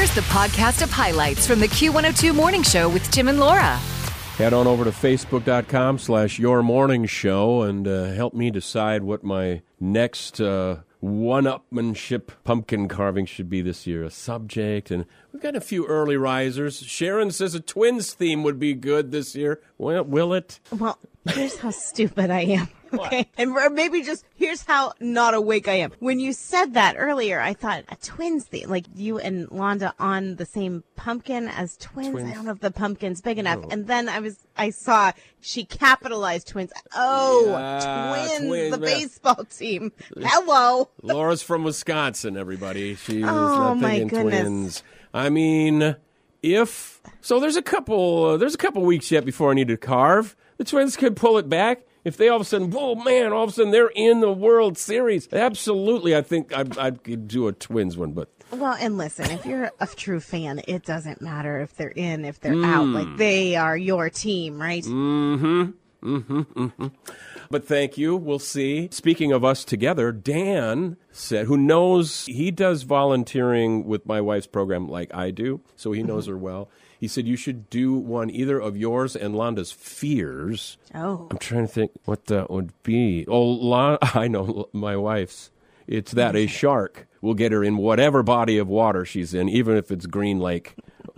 Here's the podcast of highlights from the Q102 Morning Show with Tim and Laura. Head on over to facebook.com slash your morning show and uh, help me decide what my next uh, one-upmanship pumpkin carving should be this year. A subject, and we've got a few early risers. Sharon says a twins theme would be good this year. Well, will it? Well, here's how stupid I am. Okay. And maybe just here's how not awake I am. When you said that earlier, I thought a twins thing, like you and Londa on the same pumpkin as twins. Twins. I don't know if the pumpkin's big enough. And then I was, I saw she capitalized twins. Oh, Yeah, twins, twins, the yeah. baseball team. Hello. Laura's from Wisconsin, everybody. She's Oh, not my thinking goodness. twins. I mean, if so, there's a couple. Uh, there's a couple weeks yet before I need to carve. The Twins could pull it back if they all of a sudden, whoa, man! All of a sudden they're in the World Series. Absolutely, I think I'd, I'd could do a Twins one, but Well, and listen, if you're a true fan, it doesn't matter if they're in, if they're out. Like they are your team, right? Mm-hmm. Mm-hmm. But thank you. We'll see. Speaking of us together, Dan said, who knows, he does volunteering with my wife's program like I do, so he knows her well. He said, you should do one either of yours and Londa's fears. Oh. I'm trying to think what that would be. Oh, Lon- I know my wife's. It's that a shark will get her in whatever body of water she's in, even if it's Green Lake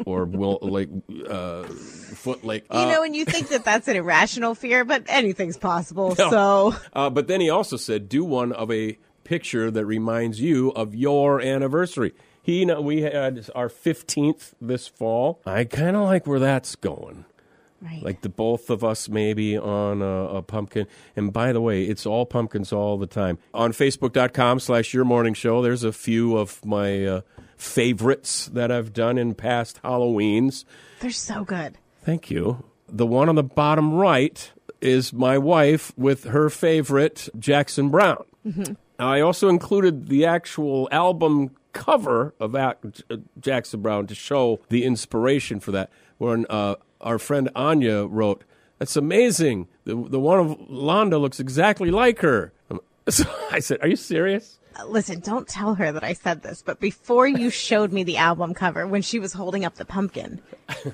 or Will Lake, uh, Foot Lake. You know, and you think that that's an irrational fear, but anything's possible. So, Uh, but then he also said, do one of a picture that reminds you of your anniversary. He, kn- we had our 15th this fall. I kind of like where that's going. right. Like the both of us maybe on a, a pumpkin. And by the way, it's all pumpkins all the time. On Facebook.com slash Your Morning Show, there's a few of my uh, favorites that I've done in past Halloweens. they're so good. Thank you. The one on the bottom right is my wife with her favorite Jackson Browne. I also included the actual album cover of Jackson Browne to show the inspiration for that. When uh, our friend Anya wrote, "That's amazing. The the one of Londa looks exactly like her." So I said, "Are you serious?" Listen, don't tell her that I said this, but before you showed me the album cover when she was holding up the pumpkin,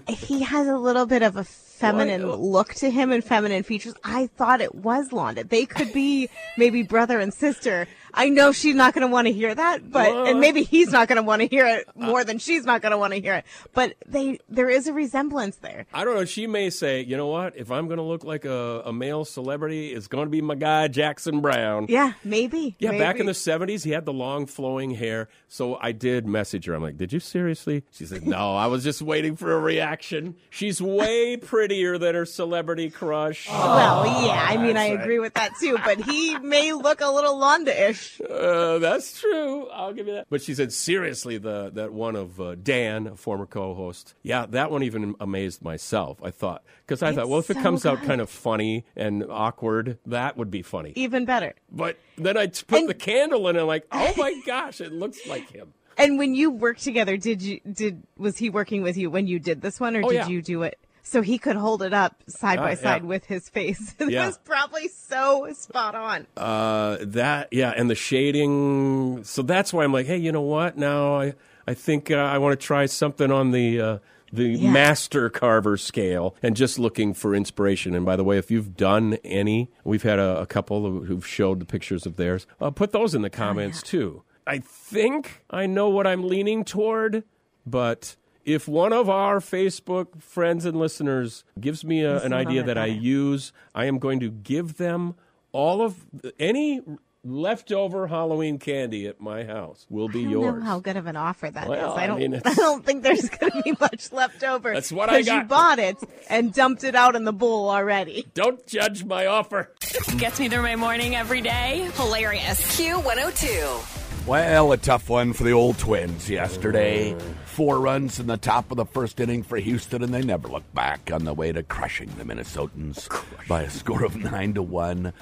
he has a little bit of a feminine Why? look to him and feminine features. I thought it was Londa. They could be maybe brother and sister. I know she's not going to want to hear that, but and maybe he's not going to want to hear it uh. more than she's not going to want to hear it. But they there is a resemblance there. I don't know. She may say, you know what? If I'm going to look like a, a male celebrity, it's going to be my guy, Jackson Browne. Yeah, maybe. Yeah, back in the 70s, he had the long flowing hair. So I did message her. I'm like, did you seriously? She said, no, I was just waiting for a reaction. She's way prettier than her celebrity crush. Well, yeah, I mean, I agree with that too, but he may look a little Londa-ish. Uh, that's true. I'll give you that. But she said, seriously, the that one of uh, Dan, a former co-host. Yeah, that one even amazed myself. I thought because I thought, well, if it so comes out kind of funny and awkward, that would be funny. Even better. But then I put And- the candle in, and I'm like, oh my gosh, it looks like him. And when you worked together, did you did was he working with you when you did this one, or Oh, did yeah. you do it? So he could hold it up side Uh, by yeah. side with his face. it Yeah. was probably so spot on. Uh, that yeah, and the shading. So that's why I'm like, hey, you know what? Now I I think uh, I want to try something on the uh, the Yeah. master carver scale, and just looking for inspiration. And by the way, if you've done any, we've had a, a couple who- who've showed the pictures of theirs. Uh, put those in the comments too. I think I know what I'm leaning toward, but. If one of our Facebook friends and listeners gives me a, an idea that I use, I am going to give them all of any leftover Halloween candy at my house will be I don't yours. know how good of an offer that is. Well, I I don't. mean, I, don't think there's going to be much left over. That's what I got. you bought it and dumped it out in the bowl already. Don't judge my offer. Gets me through my morning every day. Hilarious. Q102. Well, a tough one for the old Twins yesterday. Four runs in the top of the first inning for Houston, and they never looked back on the way to crushing the Minnesotans by a score of nine to one.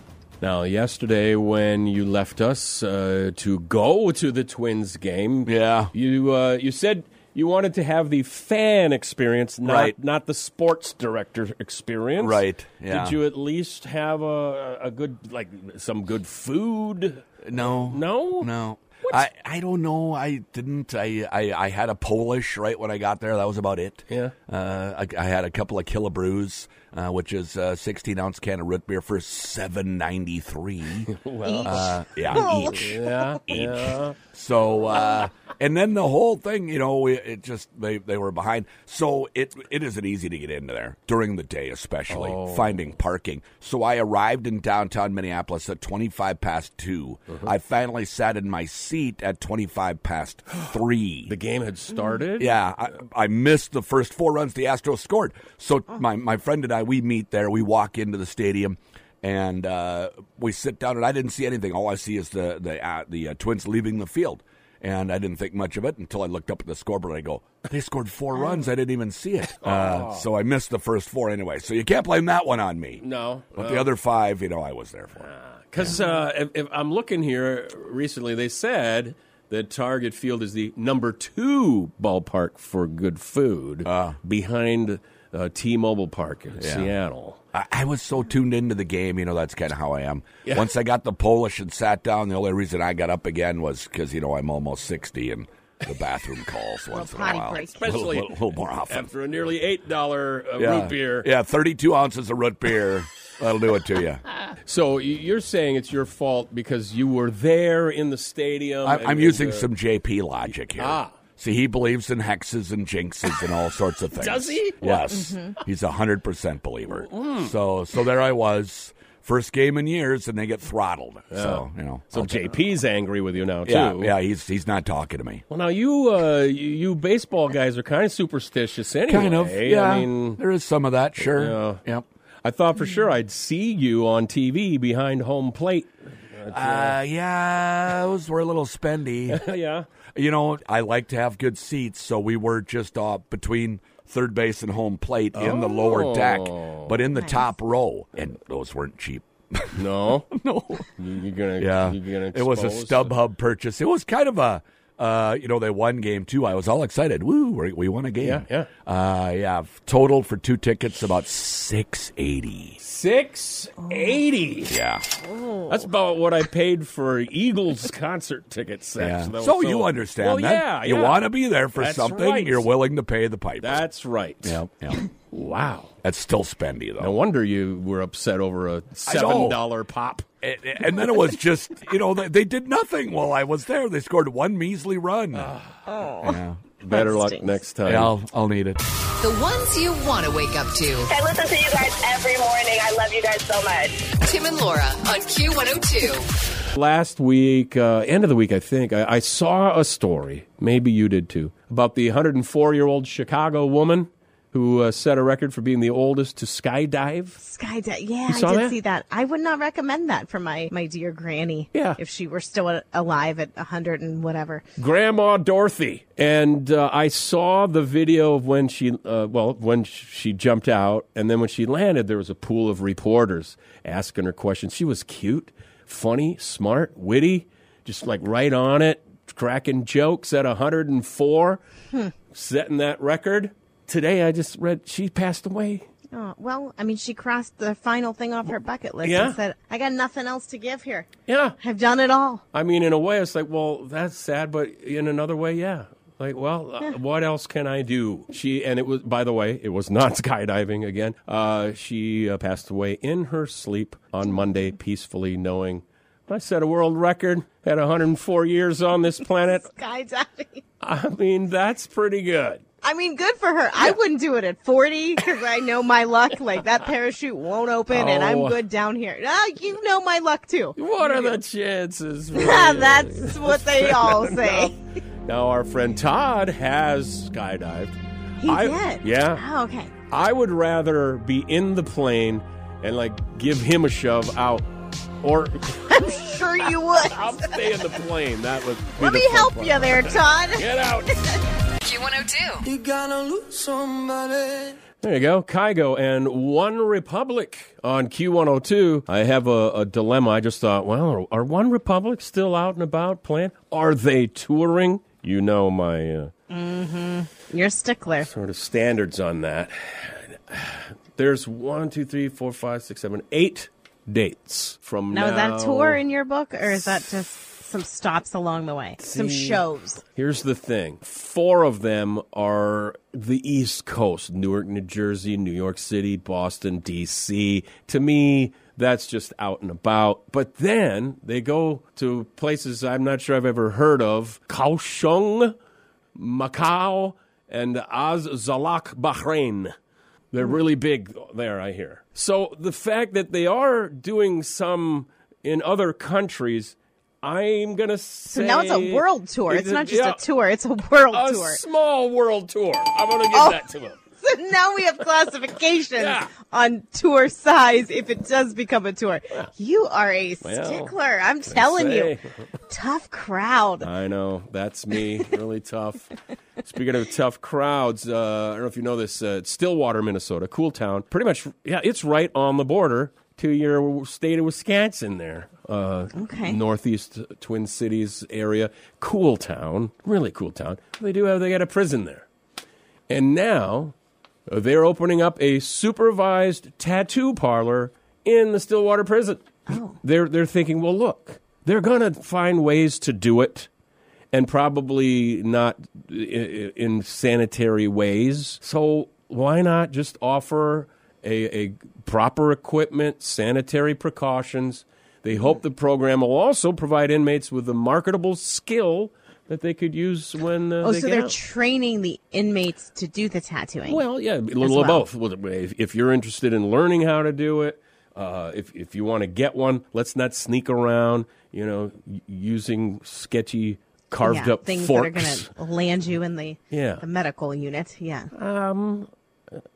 Now, yesterday when you left us uh, to go to the Twins game, Yeah. you uh, you said you wanted to have the fan experience, not Right. not the sports director experience. Right, yeah. Did you at least have a a good like some good food? No, No? no. I, I don't know. I didn't. I, I, I had a Polish right when I got there. That was about it. Yeah. Uh, I, I had a couple of Killebrews, uh, which is a 16 ounce can of root beer for seven ninety three. Each. Uh, yeah, each. Yeah, yeah. So, uh, and then the whole thing, you know, it, it just they they were behind. So it it isn't easy to get into there during the day, especially finding parking. So I arrived in downtown Minneapolis at twenty five past 2 I finally sat in my seat at twenty five past three. The game had started. Yeah, I, I missed the first four runs the Astros scored. So my, my friend and I, we meet there. We walk into the stadium, and uh, we sit down. And I didn't see anything. All I see is the the uh, the uh, Twins leaving the field, and I didn't think much of it until I looked up at the scoreboard. I go, they scored four runs. I didn't even see it. Uh, so I missed the first four anyway. So you can't blame that one on me. No, but the other five, you know, I was there for. Because uh, if, if I'm looking here recently, they said that Target Field is the number two ballpark for good food behind uh, T-Mobile Park in Seattle. I, I was so tuned into the game, you know, that's kind of how I am. Yeah. Once I got the Polish and sat down, the only reason I got up again was because, you know, I'm almost 60 and the bathroom calls once in a potty while. break. A little, Especially little- little more often. After a nearly eight dollar uh, yeah. root beer. Yeah, 32 ounces of root beer. That'll do it to you. So you're saying it's your fault because you were there in the stadium. I, and- I'm using uh, some JP logic here. Ah. See, he believes in hexes and jinxes and all sorts of things. Does he? Yes, he's a hundred percent believer. So, so there I was, first game in years, and they get throttled. So, you know, So I'll take- JP's angry with you now too. yeah, yeah, he's he's not talking to me. Well, now you, uh, you, you baseball guys are kind of superstitious anyway. Kind of, yeah. I mean, there is some of that, sure. Yeah. Yep. I thought for sure I'd see you on TV behind home plate. Uh, yeah, those were a little spendy. yeah. You know, I like to have good seats, so we were just uh, between third base and home plate in the lower deck, Oh. but in the top row, and those weren't cheap. No. no. You, you're gonna. Yeah, You're gonna it was a expose- StubHub purchase. It was kind of a. Uh, you know, they won game two. I was all excited. Woo, we we won a game. Yeah, yeah. Uh, yeah, total for two tickets about six eighty. Six eighty. Yeah, That's about what I paid for Eagles concert tickets. yeah. actually. So, you understand well, that? Yeah, you yeah. want to be there for That's something. right. You're willing to pay the piper. That's right. yeah, yeah. Wow. That's still spendy though. No wonder you were upset over a seven dollar pop. And, and then it was just, you know, they, they did nothing while I was there. They scored one measly run. Ah. yeah. Better luck next time. Yeah, I'll, I'll need it. The ones you want to wake up to. I listen to you guys every morning. I love you guys so much. Tim and Laura on Q102. Last week, uh, end of the week, I think, I, I saw a story, maybe you did too, about the 104 year old Chicago woman who uh, set a record for being the oldest to skydive. Skydive. Yeah, I did that? see that. I would not recommend that for my my dear granny. Yeah. If she were still alive at 100 and whatever. Grandma Dorothy. And uh, I saw the video of when she, uh, well, when she jumped out, and then when she landed, there was a pool of reporters asking her questions. She was cute, funny, smart, witty, just like right on it, cracking jokes at 104, setting that record. Today, I just read she passed away. Oh, well, I mean, she crossed the final thing off her bucket list Yeah. and said, I got nothing else to give here. Yeah. I've done it all. I mean, in a way, it's like, well, that's sad, but in another way, yeah. Like, well, uh, what else can I do? She and it was, by the way, it was not skydiving again. Uh, she uh, passed away in her sleep on Monday, peacefully knowing I set a world record at 104 years on this planet. Skydiving. I mean, that's pretty good. I mean, good for her. I wouldn't do it at 40 because I know my luck. Like, that parachute won't open and I'm Oh. good down here. Ah, you know my luck, too. What are the chances? That's what they all say. Now, our friend Todd has skydived. He I- did. yeah. Oh, okay. I would rather be in the plane and like give him a shove out, or I'm sure you would. I'll stay in the plane. That would. Be Let me help part. you there, Todd. Get out. Q102. You gotta lose somebody. There you go, Kygo and One Republic on Q102. I have a, a dilemma. I just thought, well, are, are One Republic still out and about playing? Are they touring? You know my uh, You're a stickler. sort of standards on that. There's one, two, three, four, five, six, seven, eight dates from Now, now. is that tour in your book, or is that just some stops along the way, some shows. Here's the thing four of them are the East Coast Newark, New Jersey, New York City, Boston, D.C. To me, that's just out and about. But then they go to places I'm not sure I've ever heard of Kaohsiung, Macau, and Az-Zalak, Bahrain. They're really big there, I hear. So the fact that they are doing some in other countries, I'm going to say. So now it's a world tour. It's a- not just yeah, a tour, it's a world A tour. small world tour. I'm to give Oh. that to him. So now we have classifications Yeah. on tour size if it does become a tour. You are a Well, stickler. I'm telling you. Tough crowd. I know. That's me. Really tough. Speaking of tough crowds, uh, I don't know if you know this, uh, Stillwater, Minnesota, cool town. Pretty much, yeah, it's right on the border to your state of Wisconsin there. Uh, Okay. Northeast Twin Cities area. Cool town. Really cool town. They do have, they got a prison there. And now uh, they're opening up a supervised tattoo parlor in the Stillwater prison. Oh. They're they're thinking, well, look, they're going to find ways to do it and probably not in sanitary ways. So why not just offer a, a proper equipment, sanitary precautions? They hope the program will also provide inmates with a marketable skill that they could use when uh, Oh, they so they're out. training the inmates to do the tattooing. Well, yeah, a little of both. Well, If, if you're interested in learning how to do it, uh, if if you want to get one, let's not sneak around. You know, using sketchy carved yeah, up things forks. that are going to land you in the, Yeah. the medical unit. Yeah. I-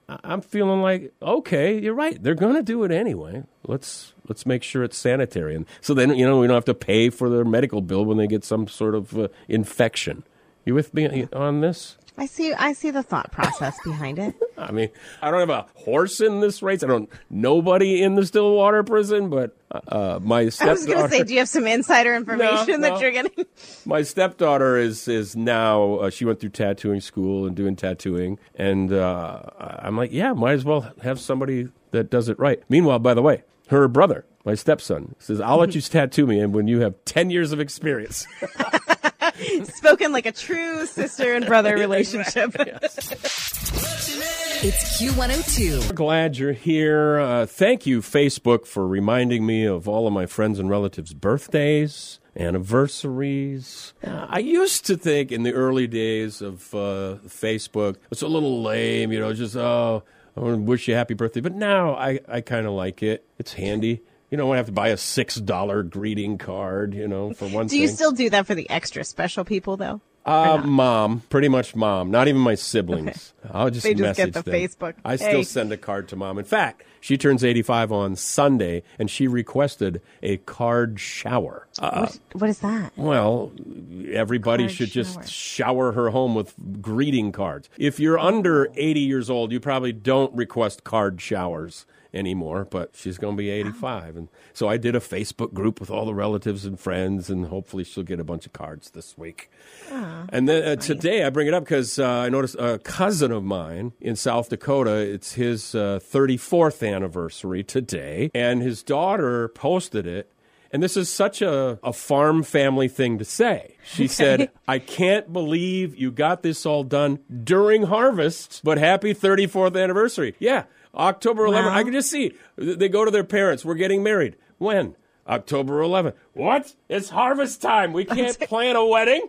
I'm feeling like okay, you're right. They're going to do it anyway. Let's let's make sure it's sanitary, and so then you know we don't have to pay for their medical bill when they get some sort of uh, infection. You with me on this? I see. I see the thought process behind it. I mean, I don't have a horse in this race. I don't nobody in the Stillwater prison, but uh, my I was going to say, do you have some insider information no. that you're getting? my stepdaughter is is now uh, she went through tattooing school and doing tattooing, and uh, I'm like, yeah, might as well have somebody that does it right. Meanwhile, by the way, her brother, my stepson, says, "I'll let you tattoo me, and when you have ten years of experience." Spoken like a true sister and brother relationship. It's Q102. Glad you're here. Uh, thank you, Facebook, for reminding me of all of my friends and relatives' birthdays, anniversaries. Uh, I used to think in the early days of uh, Facebook, it's a little lame, you know, just, oh, I want to wish you a happy birthday. But now I, I kind of like it. It's handy. You don't want to have to buy a $6 greeting card, you know, for one Do thing. you still do that for the extra special people, though? Uh, mom, pretty much mom. Not even my siblings. I'll just They just get the them. Facebook. I still Hey. send a card to mom. In fact, she turns 85 on Sunday, and she requested a card shower. Uh, what, what is that? well, everybody Card should just shower. shower her home with greeting cards. If you're under 80 years old, you probably don't request card showers anymore, but she's going to be 85. And so I did a Facebook group with all the relatives and friends, and hopefully she'll get a bunch of cards this week. And then uh, today I bring it up because uh, I noticed a cousin of mine in South Dakota, it's his uh, 34th anniversary today, and his daughter posted it. And this is such a, a farm family thing to say. She said, I can't believe you got this all done during harvest, but happy 34th anniversary. Yeah, October 11th. Wow. I can just see. They go to their parents. We're getting married. When? October 11th. What? It's harvest time. We can't plan a wedding?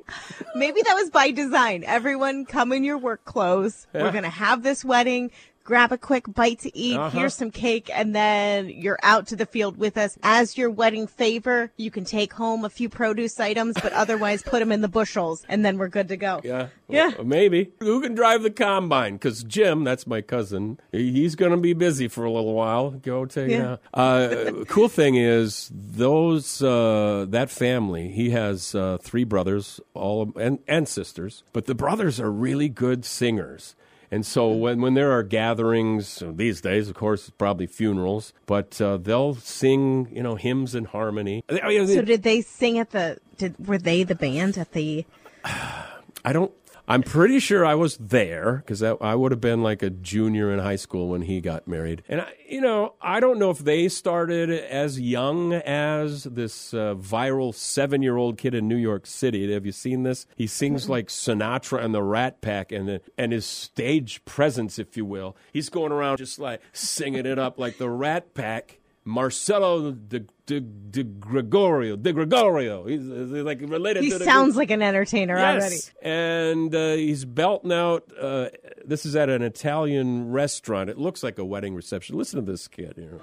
Maybe that was by design. Everyone come in your work clothes. Yeah. We're going to have this wedding. Grab a quick bite to eat. Uh-huh. Here's some cake. And then you're out to the field with us. As your wedding favor, you can take home a few produce items, but otherwise put them in the bushels. And then we're good to go. Yeah. Yeah. Well, maybe. Who can drive the combine? Because Jim, that's my cousin, he's going to be busy for a little while. Go take Yeah. out. Uh, cool thing is, those, uh, that family, he has uh, three brothers all and, and sisters, but the brothers are really good singers. And so when, when there are gatherings these days, of course, probably funerals, but uh, they'll sing, you know, hymns in harmony. I mean, So did they sing at the, did, were they the band at the, I don't. I'm pretty sure I was there because I would have been like a junior in high school when he got married. And, I, you know, I don't know if they started as young as this uh, viral seven year old kid in New York City. Have you seen this? He sings like Sinatra and the Rat Pack and, and his stage presence, if you will. He's going around just like singing it up like the Rat Pack. Marcelo de, de, de Gregorio, de Gregorio. He's, he's like related. He to the sounds like an entertainer already. And uh, he's belting out. Uh, this is at an Italian restaurant. It looks like a wedding reception. Listen to this kid here.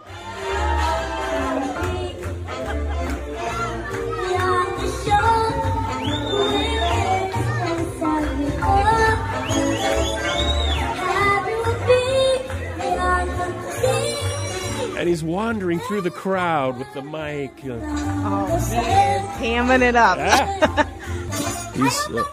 And he's wandering through the crowd with the mic. Uh, Oh, he is hamming it up. he's. Uh,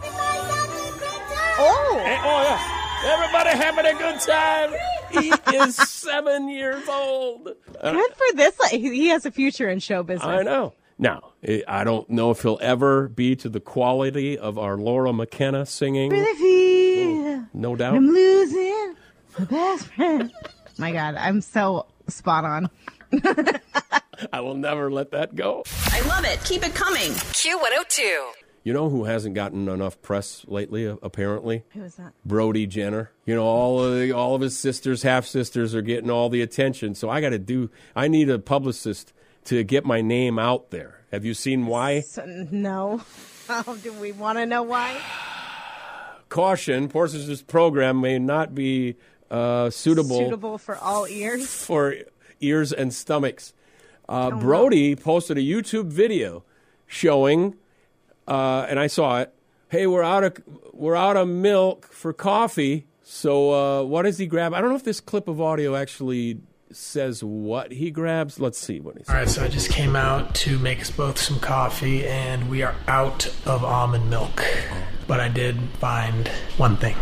Oh, Hey, oh yeah, everybody having a good time. He is seven years old. Uh, good for this. He he has a future in show business. I know. Now, eh, I don't know if he'll ever be to the quality of our Laura McKenna singing. Really feel No doubt. I'm losing my best friend. My God, I'm so spot on. I will never let that go. I love it. Keep it coming. Q102. You know who hasn't gotten enough press lately? uh, Apparently, Who is that? Brody Jenner. You know, all of the, all of his sisters, half sisters, are getting all the attention. So I got to do. I need a publicist to get my name out there. Have you seen why? So, no. Oh, do we want to know why? Caution: Portis's program may not be uh, suitable, Suitable for all ears. for ears and stomachs. Uh, Brody posted a YouTube video showing, uh, and I saw it. Hey, we're out of we're out of milk for coffee. So uh, what does he grab? I don't know if this clip of audio actually says what he grabs. Let's see what he says. All right, so I just came out to make us both some coffee, and we are out of almond milk. But I did find one thing.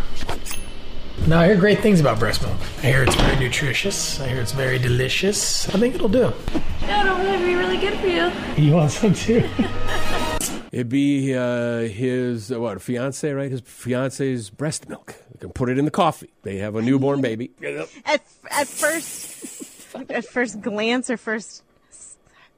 Now, I hear great things about breast milk. I hear it's very nutritious. I hear it's very delicious. I think it'll do. Yeah, it'll really be really good for you. You want some too? It'd be uh, his uh, what fiance, right? His fiance's breast milk. You can put it in the coffee. They have a newborn baby. At at first, at first glance or first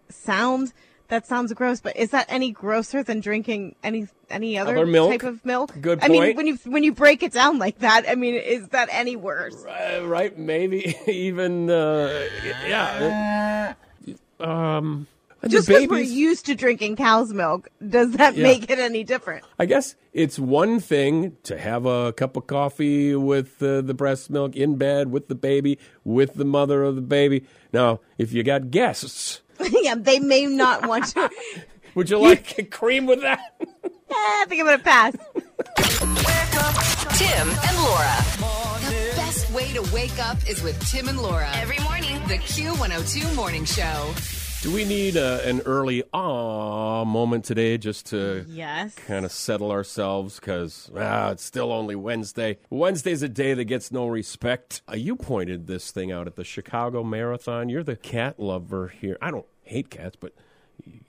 sound, that sounds gross. But is that any grosser than drinking any any other, Other milk? type of milk? Good point. I mean, when you when you break it down like that, I mean, is that any worse? Uh, right? Maybe even uh, yeah. Um, Just because we're used to drinking cow's milk, does that Yeah. make it any different? I guess it's one thing to have a cup of coffee with uh, the breast milk in bed with the baby, with the mother of the baby. Now, if you got guests, yeah, they may not want to. would you like cream with that? Eh, I think I'm gonna pass. Tim and Laura. The best way to wake up is with Tim and Laura. Every morning. The Q102 Morning Show. Do we need uh, an early ah moment today just to Yes. kind of settle ourselves because ah, it's still only Wednesday. Wednesday's a day that gets no respect. Uh, you pointed this thing out at the Chicago Marathon. You're the cat lover here. I don't hate cats, but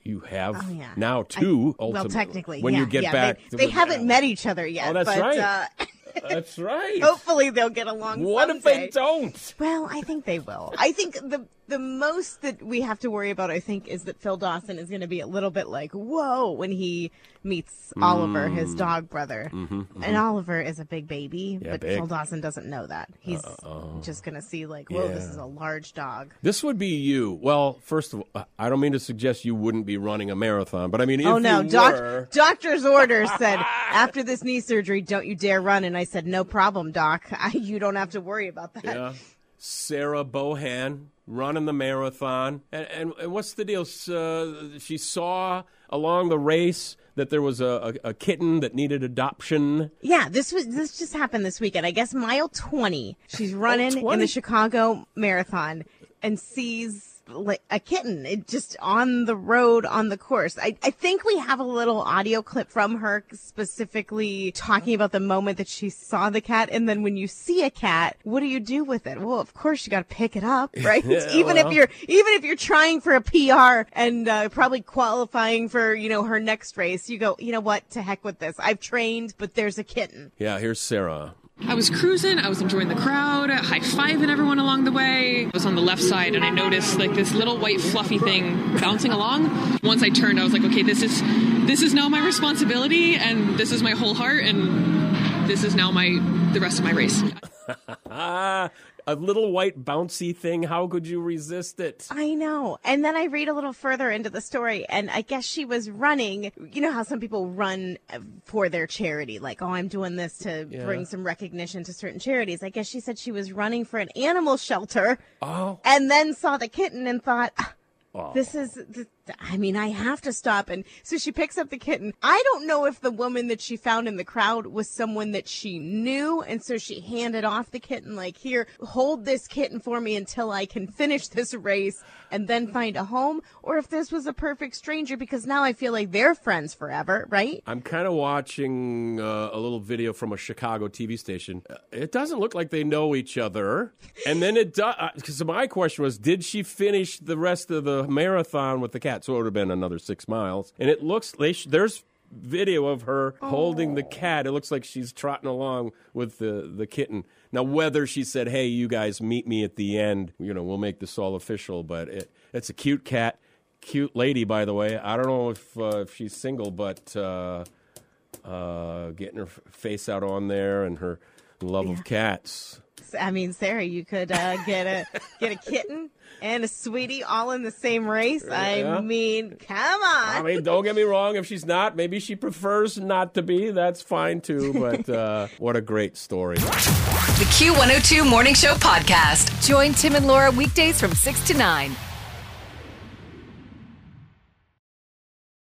you have Oh, yeah. now two. I- well, technically, when yeah, you get yeah, back, they, they haven't met each other yet. Oh, that's but, right. Uh, That's right. hopefully, they'll get along. what if they don't? Well, I think they will. I think the the most that we have to worry about, I think, is that Phil Dawson is going to be a little bit like, whoa, when he meets Oliver, his dog brother. And Oliver is a big baby, Mm. Yeah, but big. Phil Dawson doesn't know that. He's just going to see like, whoa, this is a large dog. This would be you. Well, first of all, I don't mean to suggest you wouldn't be running a marathon, but I mean, if oh no, you doc- were, doctor's orders said after this knee surgery, don't you dare run. And I said, no problem, doc. I, you don't have to worry about that. Yeah. Sarah Bohan running the marathon. And, and, and what's the deal? Uh, she saw along the race that there was a, a, a kitten that needed adoption. Yeah, this was this just happened this weekend. I guess mile twenty. She's running in 20? the Chicago Marathon and sees like a kitten, it just on the road on the course. I, I think we have a little audio clip from her specifically talking about the moment that she saw the cat. And then when you see a cat, what do you do with it? Well, of course you got to pick it up, right? Yeah, even well. if you're, even if you're trying for a PR and uh, probably qualifying for, you know, her next race, you go, you know what? To heck with this. I've trained, but there's a kitten. Yeah, here's Sarah. I was cruising, I was enjoying the crowd, high fiving everyone along the way. I was on the left side and I noticed like this little white fluffy thing bouncing along. Once I turned, I was like, okay, this is this is now my responsibility and this is my whole heart and this is now my the rest of my race. A little white bouncy thing. How could you resist it? I know. And then I read a little further into the story, and I guess she was running. You know how some people run for their charity, like, oh, I'm doing this to Yeah. bring some recognition to certain charities. I guess she said she was running for an animal shelter Oh, and then saw the kitten and thought, "Ah, Oh. this is, th- I mean, I have to stop. And so she picks up the kitten. I don't know if the woman that she found in the crowd was someone that she knew. And so she handed off the kitten, like, here, hold this kitten for me until I can finish this race and then find a home. Or if this was a perfect stranger, because now I feel like they're friends forever, right? I'm kind of watching uh, a little video from a Chicago TV station. Uh, It doesn't look like they know each other. And then it does. Because my question was, did she finish the rest of the marathon with the cat? So it would have been another six miles. And it looks, they sh- there's video of her holding the cat. It looks like she's trotting along with the, the kitten. Now, whether she said, hey, you guys meet me at the end, you know, we'll make this all official, but it, it's a cute cat. Cute lady, by the way. I don't know if uh, if she's single, but uh, uh, getting her face out on there and her love of cats. I mean, Sarah, you could uh, get a get a kitten and a sweetie all in the same race. Yeah. I mean, come on. I mean, don't get me wrong. If she's not, maybe she prefers not to be. That's fine too. But uh, what a great story. The Q102 Morning Show podcast. Join Tim and Laura weekdays from 6 to 9.